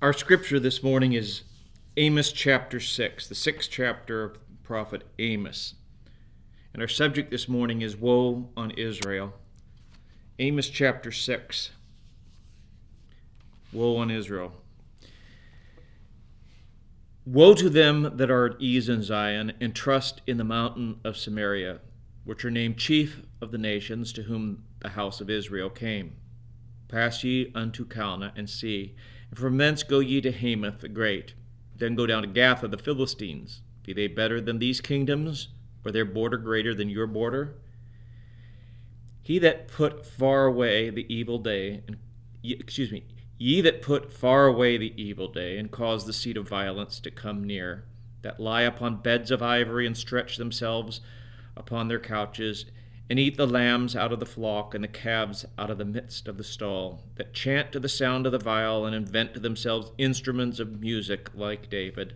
Our scripture this morning is Amos chapter 6, the sixth chapter of prophet Amos. And our subject this morning is Woe on Israel. Amos chapter 6. Woe on Israel. Woe to them that are at ease in Zion and trust in the mountain of Samaria, which are named chief of the nations to whom the house of Israel came. Pass ye unto Calneh and see, and from thence go ye to Hamath the great. Then go down to Gath of the Philistines. Be they better than these kingdoms, or their border greater than your border? He that put far away the evil day, and excuse me, Ye that put far away the evil day, and cause the seat of violence to come near, that lie upon beds of ivory, and stretch themselves upon their couches, and eat the lambs out of the flock, and the calves out of the midst of the stall, that chant to the sound of the viol, and invent to themselves instruments of music like David,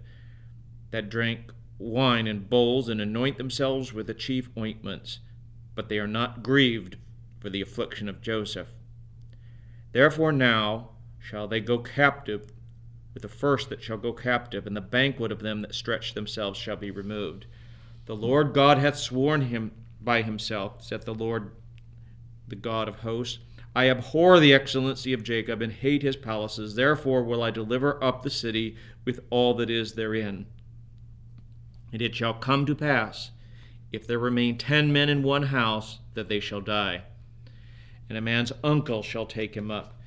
that drink wine in bowls, and anoint themselves with the chief ointments, but they are not grieved for the affliction of Joseph. Therefore now, shall they go captive with the first that shall go captive, and the banquet of them that stretch themselves shall be removed. The Lord God hath sworn him by himself, saith the Lord, the God of hosts. I abhor the excellency of Jacob and hate his palaces. Therefore will I deliver up the city with all that is therein. And it shall come to pass, if there remain ten men in one house, that they shall die. And a man's uncle shall take him up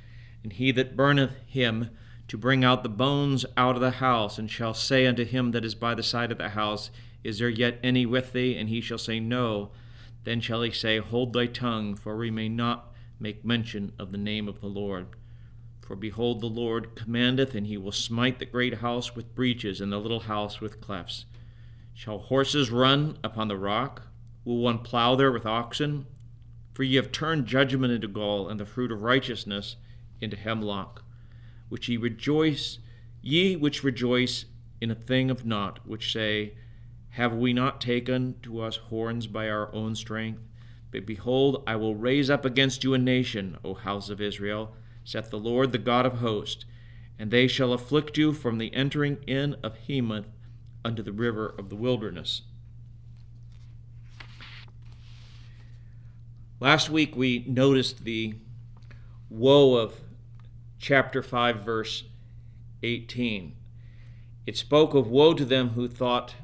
and he that burneth him to bring out the bones out of the house, and shall say unto him that is by the side of the house, Is there yet any with thee? And he shall say, No. Then shall he say, Hold thy tongue, for we may not make mention of the name of the Lord. For behold, the Lord commandeth, and he will smite the great house with breaches, and the little house with clefts. Shall horses run upon the rock? Will one plow there with oxen? For ye have turned judgment into gall, and the fruit of righteousness into hemlock, which ye rejoice, ye which rejoice in a thing of naught, which say, Have we not taken to us horns by our own strength? But behold, I will raise up against you a nation, O house of Israel, saith the Lord the God of hosts, and they shall afflict you from the entering in of Hemath unto the river of the wilderness. Last week we noticed the woe of chapter 5, verse 18. It spoke of woe to them who thought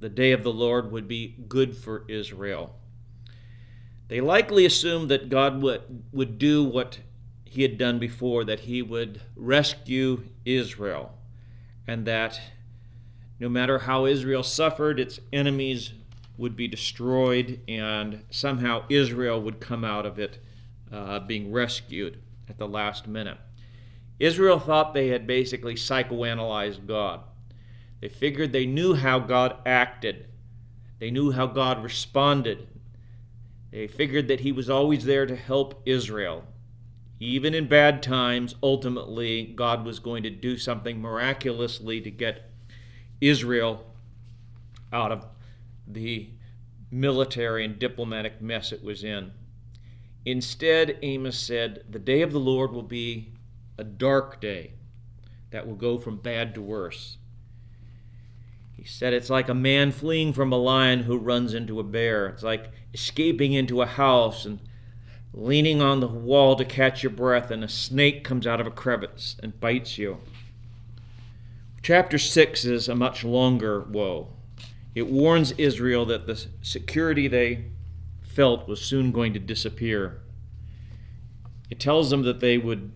the day of the Lord would be good for Israel. They likely assumed that God would, would do what he had done before, that he would rescue Israel, and that no matter how Israel suffered, its enemies would be destroyed, and somehow Israel would come out of it uh, being rescued at the last minute. Israel thought they had basically psychoanalyzed God. They figured they knew how God acted, they knew how God responded. They figured that He was always there to help Israel. Even in bad times, ultimately, God was going to do something miraculously to get Israel out of the military and diplomatic mess it was in. Instead, Amos said, The day of the Lord will be a dark day that will go from bad to worse. He said it's like a man fleeing from a lion who runs into a bear. It's like escaping into a house and leaning on the wall to catch your breath, and a snake comes out of a crevice and bites you. Chapter 6 is a much longer woe. It warns Israel that the security they felt was soon going to disappear. It tells them that they would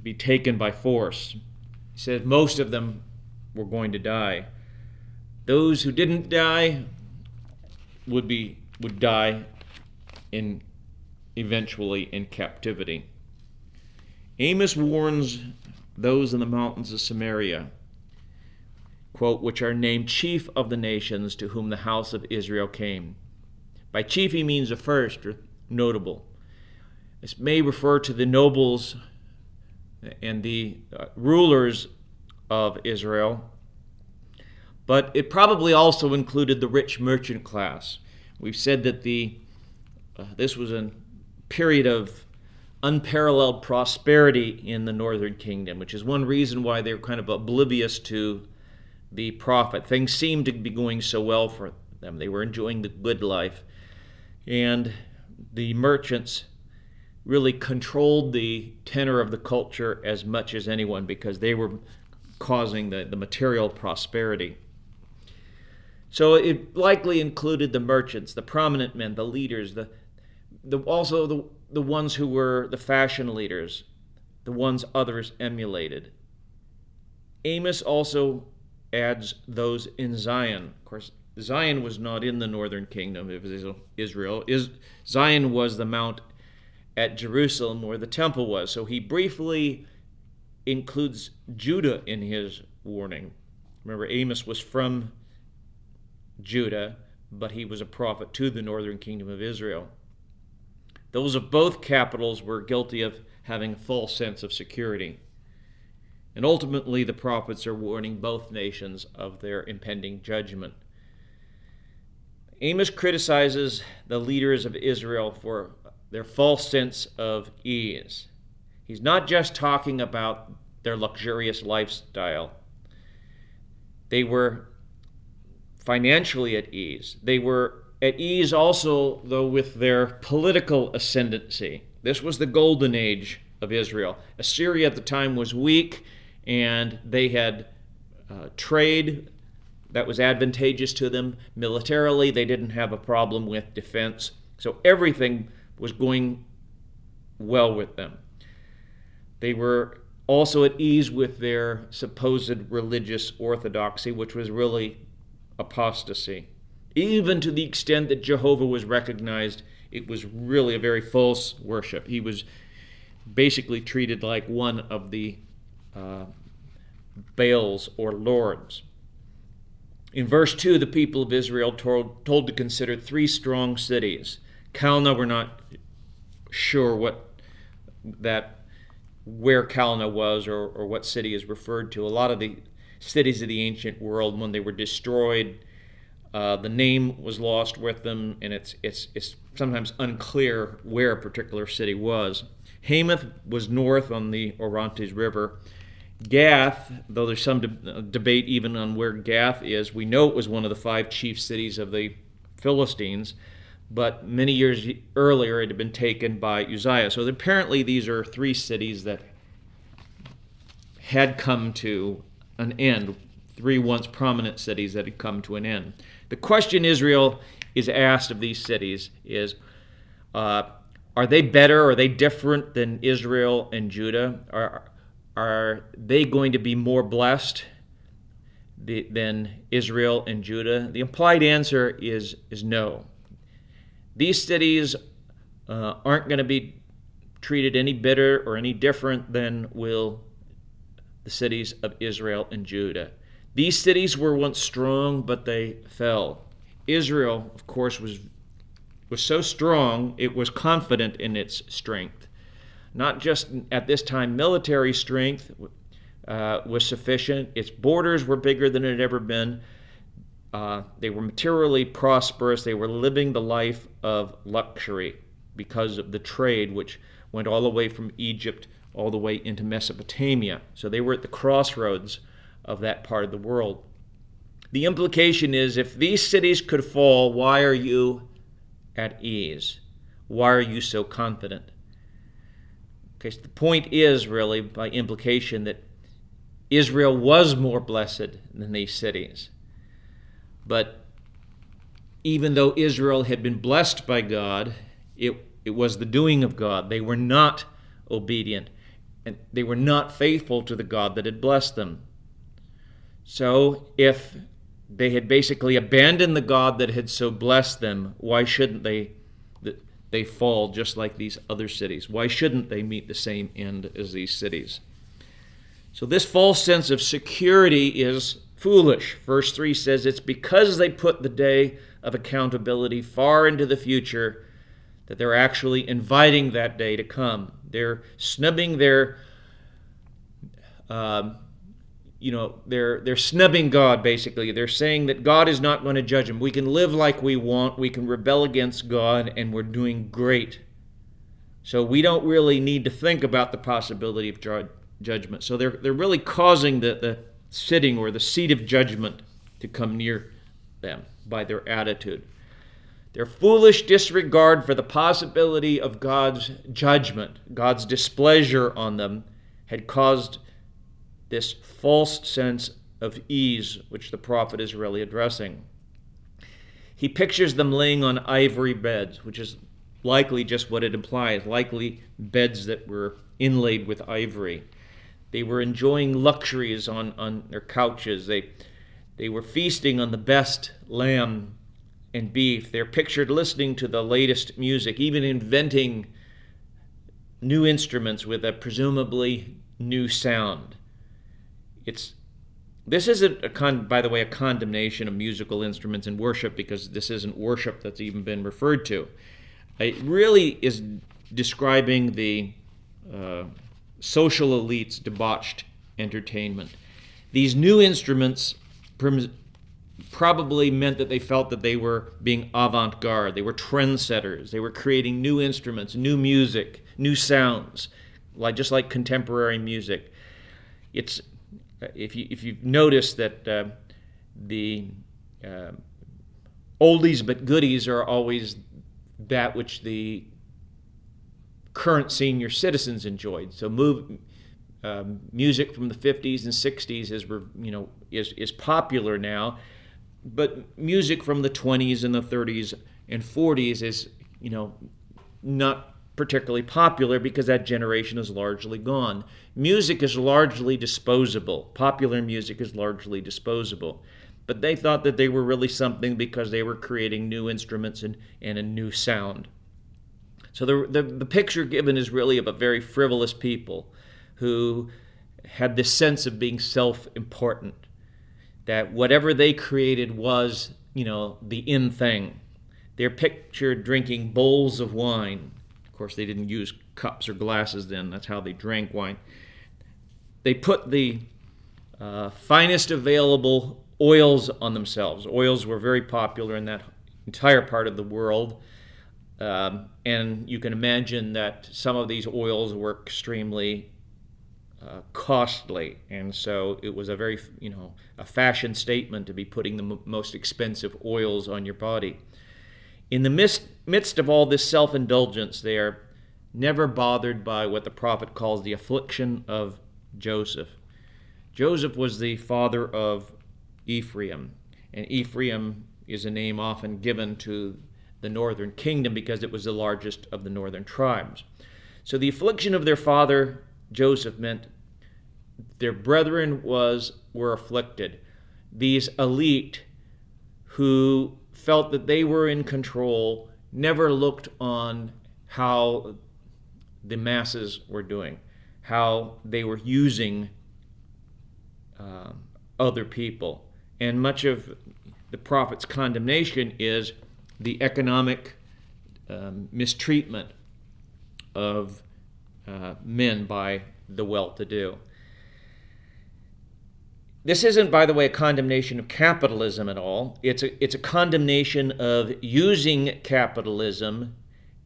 be taken by force. He said most of them were going to die. Those who didn't die would be would die in eventually in captivity. Amos warns those in the mountains of Samaria, quote, which are named chief of the nations to whom the house of Israel came. By chief, he means a first or notable. This may refer to the nobles and the uh, rulers of Israel, but it probably also included the rich merchant class. We've said that the uh, this was a period of unparalleled prosperity in the northern kingdom, which is one reason why they're kind of oblivious to the prophet. Things seemed to be going so well for them. They were enjoying the good life. And the merchants really controlled the tenor of the culture as much as anyone because they were causing the, the material prosperity. So it likely included the merchants, the prominent men, the leaders, the, the also the, the ones who were the fashion leaders, the ones others emulated. Amos also adds those in Zion. Of course, Zion was not in the northern kingdom of Israel. Is, Zion was the mount at Jerusalem where the temple was. So he briefly includes Judah in his warning. Remember, Amos was from Judah, but he was a prophet to the northern kingdom of Israel. Those of both capitals were guilty of having a false sense of security. And ultimately, the prophets are warning both nations of their impending judgment. Amos criticizes the leaders of Israel for their false sense of ease. He's not just talking about their luxurious lifestyle. They were financially at ease. They were at ease also, though, with their political ascendancy. This was the golden age of Israel. Assyria at the time was weak, and they had uh, trade that was advantageous to them. Militarily, they didn't have a problem with defense. So everything was going well with them. They were also at ease with their supposed religious orthodoxy, which was really apostasy even to the extent that Jehovah was recognized, it was really a very false worship. He was basically treated like one of the uh, Baals or lords. In verse 2, the people of Israel told, told to consider three strong cities. Calneh, we're not sure what that where Calneh was or, or what city is referred to. A lot of the cities of the ancient world, when they were destroyed, uh, the name was lost with them, and it's, it's, it's sometimes unclear where a particular city was. Hamath was north on the Orontes River. Gath, though there's some de- debate even on where Gath is, we know it was one of the five chief cities of the Philistines, but many years earlier it had been taken by Uzziah. So apparently these are three cities that had come to an end, three once prominent cities that had come to an end. The question Israel is asked of these cities is uh, are they better? Are they different than Israel and Judah? Are, are they going to be more blessed than Israel and Judah? The implied answer is, is no. These cities uh, aren't going to be treated any better or any different than will the cities of Israel and Judah. These cities were once strong, but they fell. Israel, of course, was, was so strong, it was confident in its strength. Not just at this time, military strength uh, was sufficient, its borders were bigger than it had ever been. Uh, they were materially prosperous. They were living the life of luxury because of the trade, which went all the way from Egypt all the way into Mesopotamia. So they were at the crossroads of that part of the world. The implication is if these cities could fall, why are you at ease? Why are you so confident? Okay, so the point is really, by implication, that Israel was more blessed than these cities. But even though Israel had been blessed by God, it, it was the doing of God. They were not obedient, and they were not faithful to the God that had blessed them. So, if they had basically abandoned the God that had so blessed them, why shouldn't they they fall just like these other cities? Why shouldn't they meet the same end as these cities? So, this false sense of security is foolish. Verse 3 says it's because they put the day of accountability far into the future that they're actually inviting that day to come. They're snubbing their, um, you know, they're they're snubbing God. Basically, they're saying that God is not going to judge them. We can live like we want. We can rebel against God, and we're doing great. So we don't really need to think about the possibility of judgment. So they're, they're really causing the, the sitting or the seat of judgment to come near them by their attitude. Their foolish disregard for the possibility of God's judgment, God's displeasure on them, had caused this false sense of ease which the prophet is really addressing. He pictures them laying on ivory beds, which is likely just what it implies likely beds that were inlaid with ivory. They were enjoying luxuries on, on their couches. They, they were feasting on the best lamb and beef. They're pictured listening to the latest music, even inventing new instruments with a presumably new sound. It's this isn't a con, by the way, a condemnation of musical instruments in worship because this isn't worship that's even been referred to. It really is describing the uh, social elites' debauched entertainment. These new instruments probably meant that they felt that they were being avant garde, they were trendsetters, they were creating new instruments, new music, new sounds, like just like contemporary music. It's if you if you notice that uh, the uh, oldies but goodies are always that which the current senior citizens enjoyed. So move, um, music from the 50s and 60s is you know is is popular now, but music from the 20s and the 30s and 40s is you know not particularly popular because that generation is largely gone. Music is largely disposable. Popular music is largely disposable. But they thought that they were really something because they were creating new instruments and, and a new sound. So the, the, the picture given is really of a very frivolous people who had this sense of being self important, that whatever they created was, you know, the in thing. They're pictured drinking bowls of wine. Of course, they didn't use cups or glasses then, that's how they drank wine. They put the uh, finest available oils on themselves. Oils were very popular in that entire part of the world. Um, and you can imagine that some of these oils were extremely uh, costly, and so it was a very, you know, a fashion statement to be putting the m- most expensive oils on your body. In the midst, midst of all this self indulgence, they are never bothered by what the prophet calls the affliction of Joseph. Joseph was the father of Ephraim, and Ephraim is a name often given to the northern kingdom because it was the largest of the northern tribes. So the affliction of their father Joseph meant their brethren was were afflicted. These elite who felt that they were in control never looked on how the masses were doing, how they were using uh, other people. And much of the prophet's condemnation is the economic um, mistreatment of uh, men by the well to do. This isn't, by the way, a condemnation of capitalism at all. It's a, it's a condemnation of using capitalism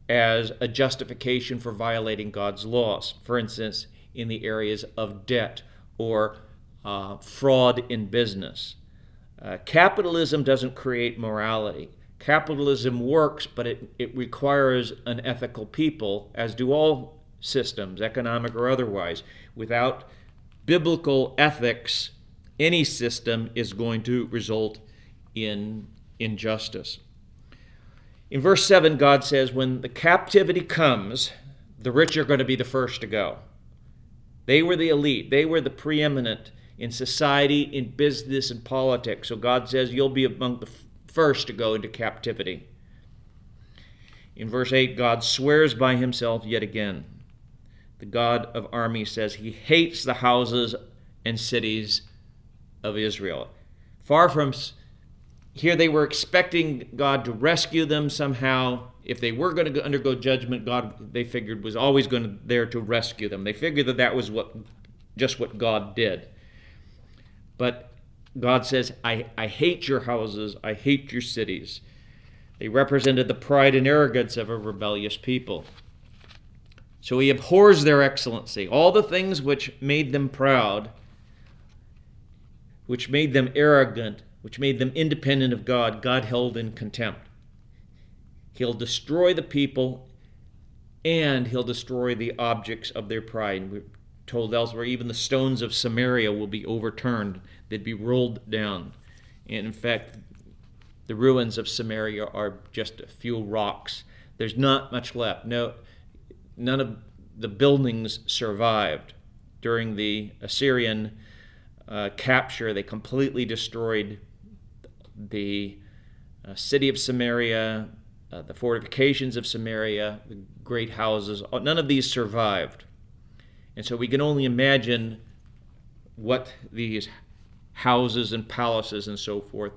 as a justification for violating God's laws. For instance, in the areas of debt or uh, fraud in business. Uh, capitalism doesn't create morality. Capitalism works, but it, it requires an ethical people, as do all systems, economic or otherwise. Without biblical ethics, any system is going to result in injustice. In verse 7, God says, When the captivity comes, the rich are going to be the first to go. They were the elite, they were the preeminent in society, in business, and politics. So God says, You'll be among the first to go into captivity. In verse 8, God swears by himself yet again. The God of armies says he hates the houses and cities of Israel. Far from here, they were expecting God to rescue them somehow. If they were going to undergo judgment, God, they figured, was always going to there to rescue them. They figured that that was what just what God did. But God says, I, I hate your houses, I hate your cities. They represented the pride and arrogance of a rebellious people. So he abhors their excellency, all the things which made them proud, which made them arrogant, which made them independent of God, God held in contempt. He'll destroy the people and he'll destroy the objects of their pride. We're told elsewhere, even the stones of Samaria will be overturned, they'd be rolled down. And in fact, the ruins of Samaria are just a few rocks. There's not much left. No, none of the buildings survived. During the Assyrian uh, capture, they completely destroyed the uh, city of Samaria, uh, the fortifications of Samaria, the great houses. Uh, none of these survived. And so we can only imagine what these houses and palaces and so forth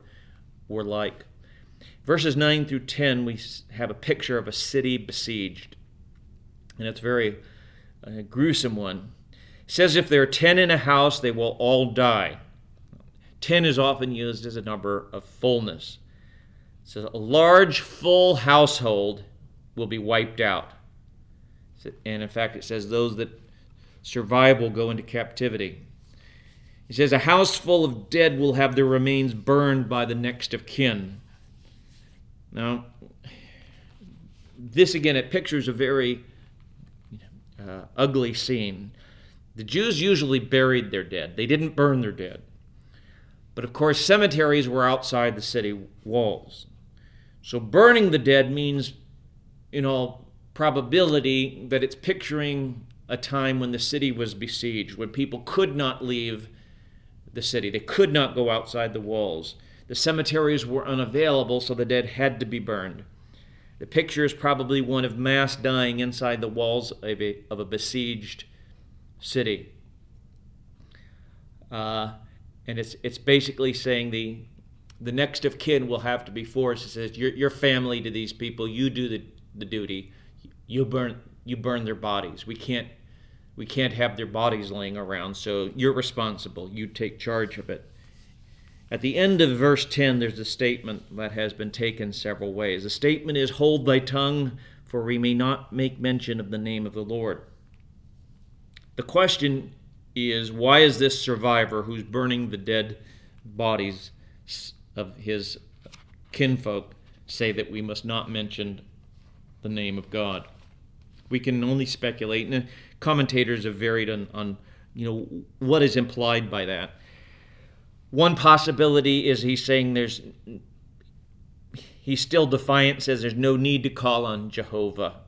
were like. Verses 9 through 10, we have a picture of a city besieged. And it's a very uh, gruesome one. It says, If there are 10 in a house, they will all die. 10 is often used as a number of fullness. So a large, full household will be wiped out. And in fact, it says those that survive will go into captivity. He says, A house full of dead will have their remains burned by the next of kin. Now, this again, it pictures a very uh, ugly scene. The Jews usually buried their dead, they didn't burn their dead. But of course, cemeteries were outside the city walls. So burning the dead means, in all probability, that it's picturing a time when the city was besieged, when people could not leave the city. They could not go outside the walls. The cemeteries were unavailable, so the dead had to be burned. The picture is probably one of mass dying inside the walls of a, of a besieged city. Uh, and it's it's basically saying the the next of kin will have to be forced. It says your your family to these people, you do the, the duty, you burn you burn their bodies. We can't we can't have their bodies laying around, so you're responsible. You take charge of it. At the end of verse 10, there's a statement that has been taken several ways. The statement is, Hold thy tongue, for we may not make mention of the name of the Lord. The question is why is this survivor who's burning the dead bodies of his kinfolk say that we must not mention the name of God? We can only speculate, and uh, commentators have varied on, on you know what is implied by that. One possibility is he's saying there's he's still defiant, says there's no need to call on Jehovah.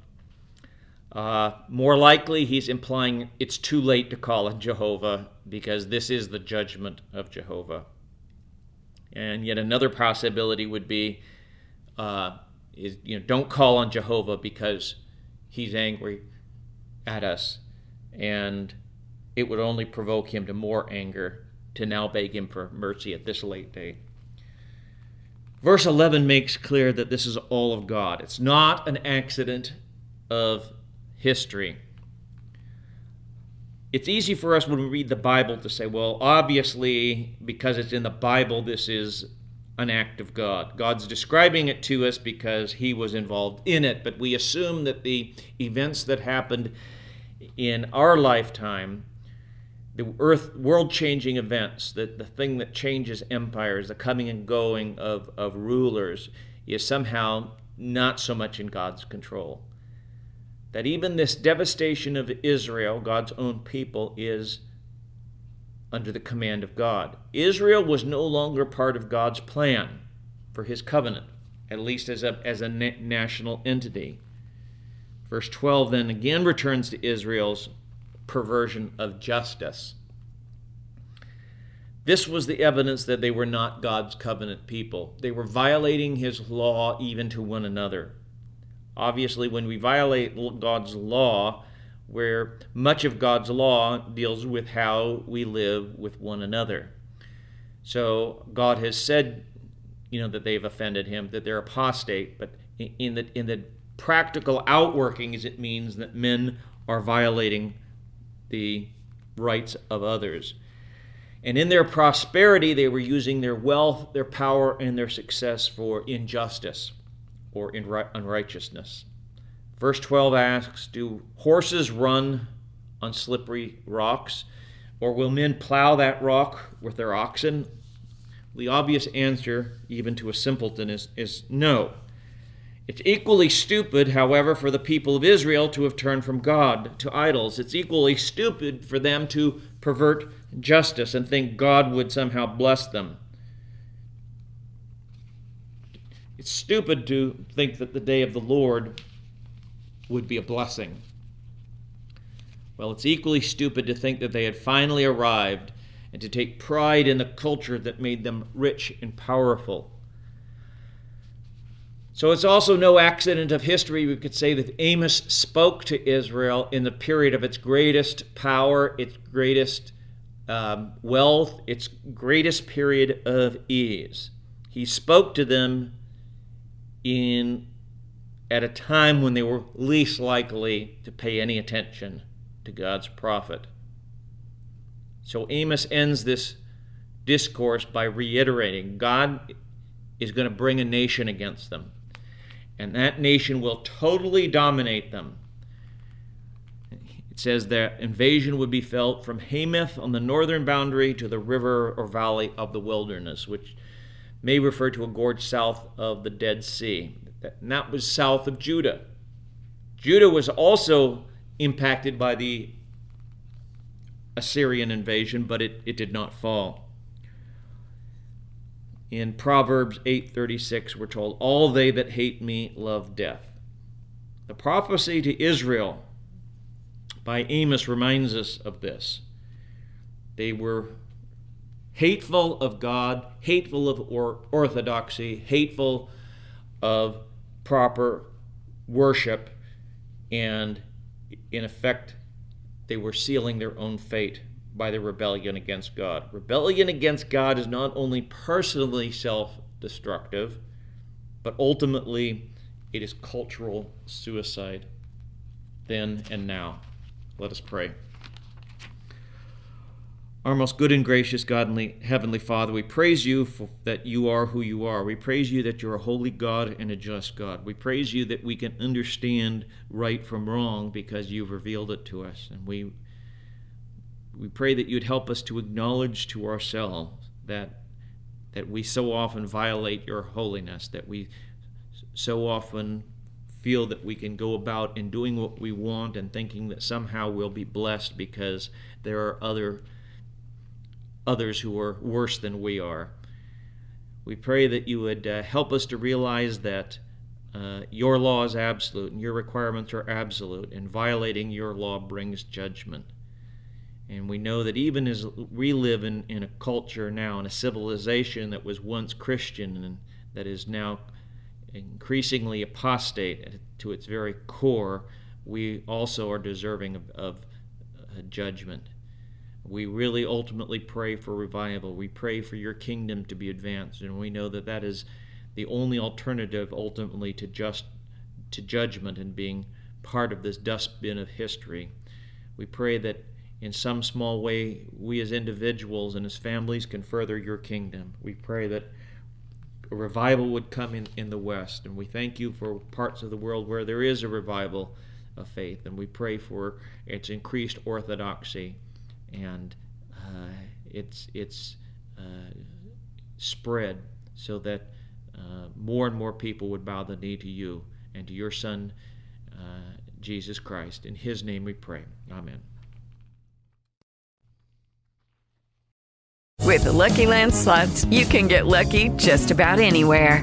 Uh, more likely, he's implying it's too late to call on Jehovah because this is the judgment of Jehovah. And yet another possibility would be, uh, is you know, don't call on Jehovah because he's angry at us, and it would only provoke him to more anger to now beg him for mercy at this late day. Verse 11 makes clear that this is all of God. It's not an accident of history. It's easy for us when we read the Bible to say, well, obviously, because it's in the Bible, this is an act of God. God's describing it to us because he was involved in it, but we assume that the events that happened in our lifetime, the earth world changing events, that the thing that changes empires, the coming and going of, of rulers, is somehow not so much in God's control that even this devastation of Israel, God's own people, is under the command of God. Israel was no longer part of God's plan for his covenant, at least as a, as a na- national entity. Verse 12 then again returns to Israel's perversion of justice. This was the evidence that they were not God's covenant people. They were violating his law even to one another. Obviously, when we violate God's law, where much of God's law deals with how we live with one another. So God has said, you know, that they've offended him, that they're apostate, but in the in the practical outworkings, it means that men are violating the rights of others. And in their prosperity, they were using their wealth, their power, and their success for injustice or in unrighteousness. Verse 12 asks Do horses run on slippery rocks? Or will men plow that rock with their oxen? The obvious answer, even to a simpleton, is, is no. It's equally stupid, however, for the people of Israel to have turned from God to idols. It's equally stupid for them to pervert justice and think God would somehow bless them. It's stupid to think that the day of the Lord would be a blessing. Well, it's equally stupid to think that they had finally arrived and to take pride in the culture that made them rich and powerful. So it's also no accident of history, we could say, that Amos spoke to Israel in the period of its greatest power, its greatest um, wealth, its greatest period of ease. He spoke to them in at a time when they were least likely to pay any attention to God's prophet. So Amos ends this discourse by reiterating God is going to bring a nation against them and that nation will totally dominate them. It says that invasion would be felt from Hamath on the northern boundary to the river or valley of the wilderness, which may refer to a gorge south of the Dead Sea. And that was south of Judah. Judah was also impacted by the Assyrian invasion, but it, it did not fall in Proverbs 8:36 we're told all they that hate me love death. The prophecy to Israel by Amos reminds us of this. They were hateful of God, hateful of or- orthodoxy, hateful of proper worship, and in effect, they were sealing their own fate by their rebellion against God. Rebellion against God is not only personally self destructive, but ultimately it is cultural suicide then and now. Let us pray. Our most good and gracious God and Heavenly Father, we praise you for, that you are who you are. We praise you that you're a holy God and a just God. We praise you that we can understand right from wrong because you've revealed it to us. And we we pray that you'd help us to acknowledge to ourselves that that we so often violate your holiness, that we so often feel that we can go about in doing what we want and thinking that somehow we'll be blessed because there are other others who are worse than we are. We pray that you would uh, help us to realize that uh, your law is absolute and your requirements are absolute, and violating your law brings judgment. And we know that even as we live in, in a culture now, in a civilization that was once Christian and that is now increasingly apostate to its very core, we also are deserving of, of uh, judgment. We really ultimately pray for revival. We pray for your kingdom to be advanced, and we know that that is the only alternative ultimately to just to judgment and being part of this dustbin of history. We pray that in some small way, we as individuals and as families can further your kingdom. We pray that a revival would come in, in the West, and we thank you for parts of the world where there is a revival of faith, and we pray for its increased orthodoxy and uh, its its uh, spread, so that uh, more and more people would bow the knee to you and to your Son, uh, Jesus Christ. In His name we pray. Amen. With the Lucky Land slots, you can get lucky just about anywhere.